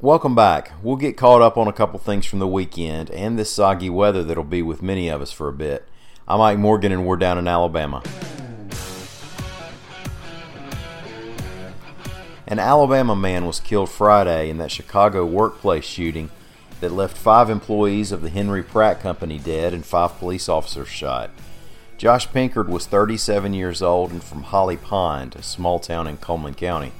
Welcome back. We'll get caught up on a couple things from the weekend and this soggy weather that'll be with many of us for a bit. I'm Mike Morgan and we're down in Alabama. An Alabama man was killed Friday in that Chicago workplace shooting that left five employees of the Henry Pratt Company dead and five police officers shot. Josh Pinkard was 37 years old and from Holly Pond, a small town in Cullman County.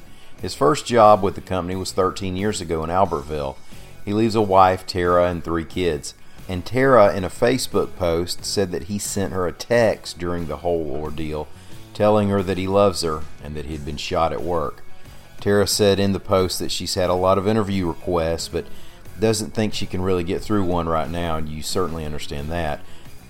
His first job with the company was 13 years ago in Albertville. He leaves a wife, Tara, and three kids. And Tara, in a Facebook post, said that he sent her a text during the whole ordeal, telling her that he loves her and that he'd been shot at work. Tara said in the post that she's had a lot of interview requests, but doesn't think she can really get through one right now, and you certainly understand that.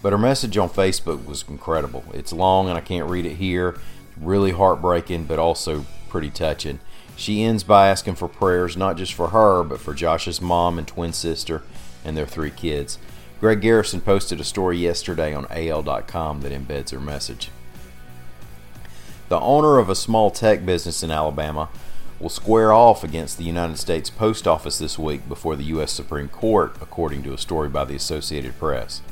But her message on Facebook was incredible. It's long and I can't read it here. Really heartbreaking, but also pretty touching. She ends by asking for prayers not just for her, but for Josh's mom and twin sister and their three kids. Greg Garrison posted a story yesterday on AL.com that embeds her message. The owner of a small tech business in Alabama will square off against the United States Post Office this week before the U.S. Supreme Court, according to a story by the Associated Press.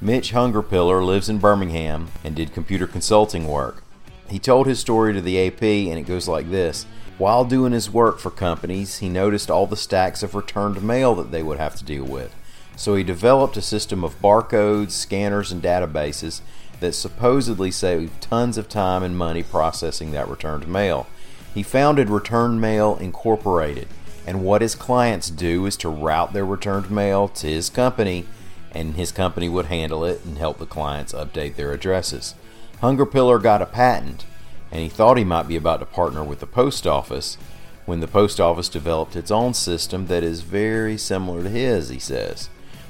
Mitch Hungerpiller lives in Birmingham and did computer consulting work. He told his story to the AP, and it goes like this While doing his work for companies, he noticed all the stacks of returned mail that they would have to deal with. So he developed a system of barcodes, scanners, and databases that supposedly saved tons of time and money processing that returned mail. He founded Return Mail Incorporated, and what his clients do is to route their returned mail to his company, and his company would handle it and help the clients update their addresses. Hungerpiller got a patent, and he thought he might be about to partner with the post office when the post office developed its own system that is very similar to his, he says.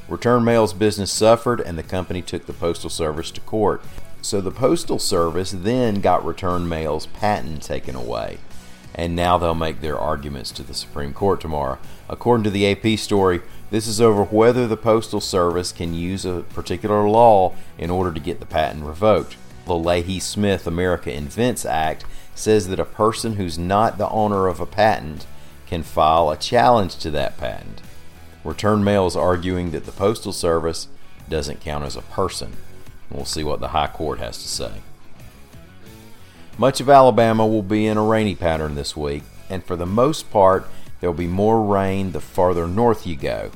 Return Mail's business suffered, and the company took the Postal Service to court. So the Postal Service then got Return Mail's patent taken away and now they'll make their arguments to the Supreme Court tomorrow. According to the AP story, this is over whether the Postal Service can use a particular law in order to get the patent revoked. The Leahy Smith America Invents Act says that a person who's not the owner of a patent can file a challenge to that patent. Return Mail is arguing that the Postal Service doesn't count as a person. We'll see what the High Court has to say. Much of Alabama will be in a rainy pattern this week, and for the most part, there will be more rain the farther north you go.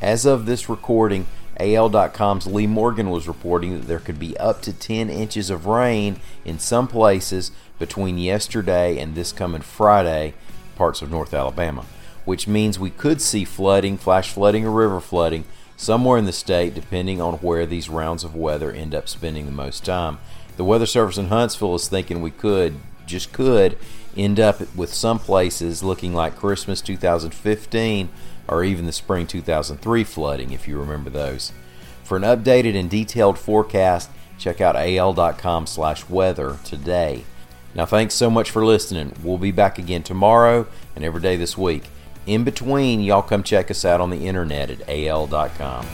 As of this recording, AL.com's Leigh Morgan was reporting that there could be up to 10 inches of rain in some places between yesterday and this coming Friday, parts of North Alabama, which means we could see flooding, flash flooding, or river flooding somewhere in the state, depending on where these rounds of weather end up spending the most time. The Weather Service in Huntsville is thinking we could, just could, end up with some places looking like Christmas 2015 or even the spring 2003 flooding, if you remember those. For an updated and detailed forecast, check out al.com/weather today. Now, thanks so much for listening. We'll be back again tomorrow and every day this week. In between, y'all come check us out on the internet at al.com.